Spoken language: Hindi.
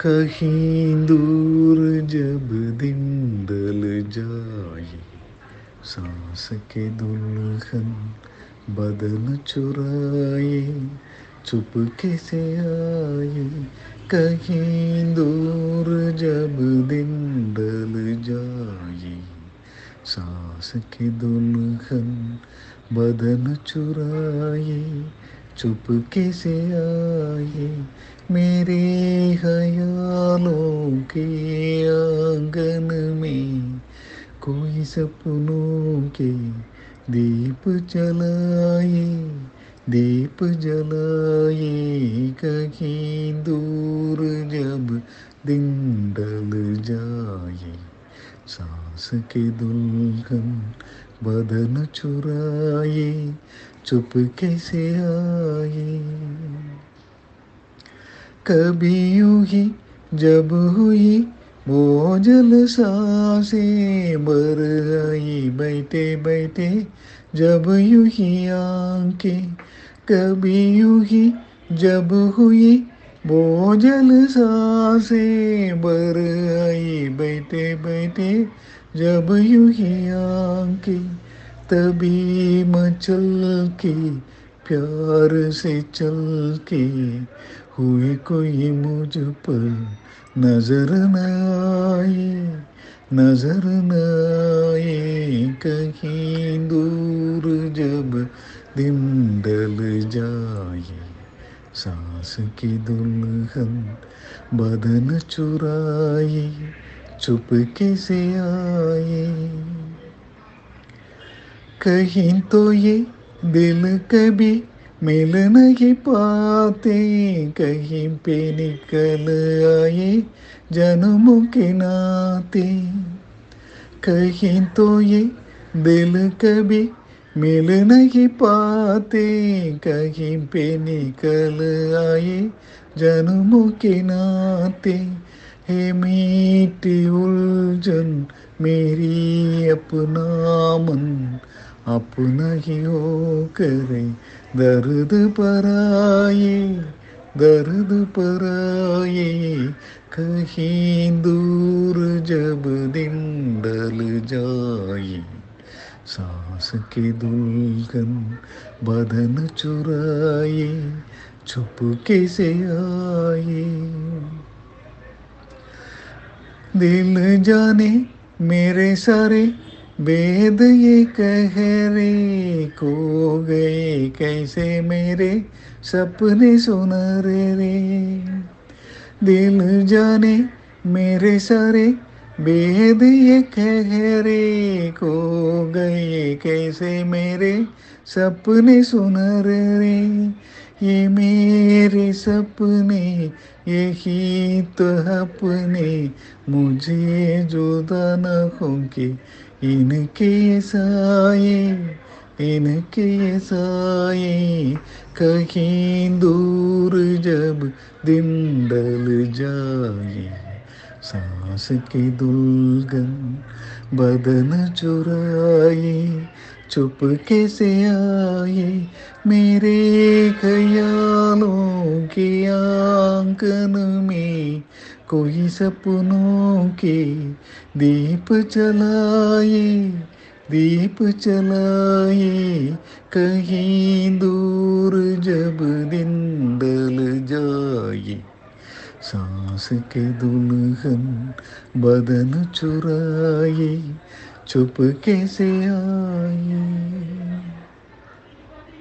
कहीं दूर जब दिन ढल जाए, सांस के दुल्हन बदन चुराए, चुपके से आए। कहीं दूर जब दिन ढल जाए, सांस के दुल्हन बदन चुराए, चुपके से आए। मेरे ख्यालों के आँगन में कोई सपनों के दीप जलाए दीप जलाए कहीं दूर जब दिन ढल जाए। सांस के दुल्हन बदन चुराए चुप कैसे आए। कभी यूँ ही जब हुई जल साँसें बर आई बैठे बैठे, जब यू ही आँखें, कभी यू ही जब हुई जल साँसें बर आई बैठे बैठे, जब यू ही आँखें, तभी मचल के प्यार से चल के हुए कोई मुझ पर नज़र न आए, नज़र न आए। कहीं दूर जब दिन ढल जाए, सांस की दुल्हन बदन चुराए, चुपके से आए। कहीं तो ये दिल कभी मिल नहीं पाते, कहीं पे निकल आए जन्मों के नाते। कहीं तो ये दिल कभी मिल नहीं पाते, कहीं पे निकल आए जन्मों के नाते। हे मीठी उलझन, मेरी अपना मन अपना हो करे दर्द पर आए दर्द पर आए कहीं दूर जब दिन ढल जाए सांस के दुल्हन बदन चुराए चुपके से आए दिल जाने मेरे सारे वेद ये कह रे को गए कैसे मेरे सपने सुनरे रे रे। दिल जाने मेरे सारे वेद ये कह रे को गए कैसे मेरे सपने सुनर रे ये मेरे सपने यही तो अपने, मुझे जुदा न होंगे। इनके साए इनके साए कहीं दूर जब दिन ढल जाए सांस के दुल्गन बदन चुराए चुपके से आए मेरे ख्यालों के आँगन में कोई सपनों के दीप जलाए दीप जलाए कहीं दूर जब दिन ढल जाए। सांस के दुल्हन बदन चुराए चुपके से आए।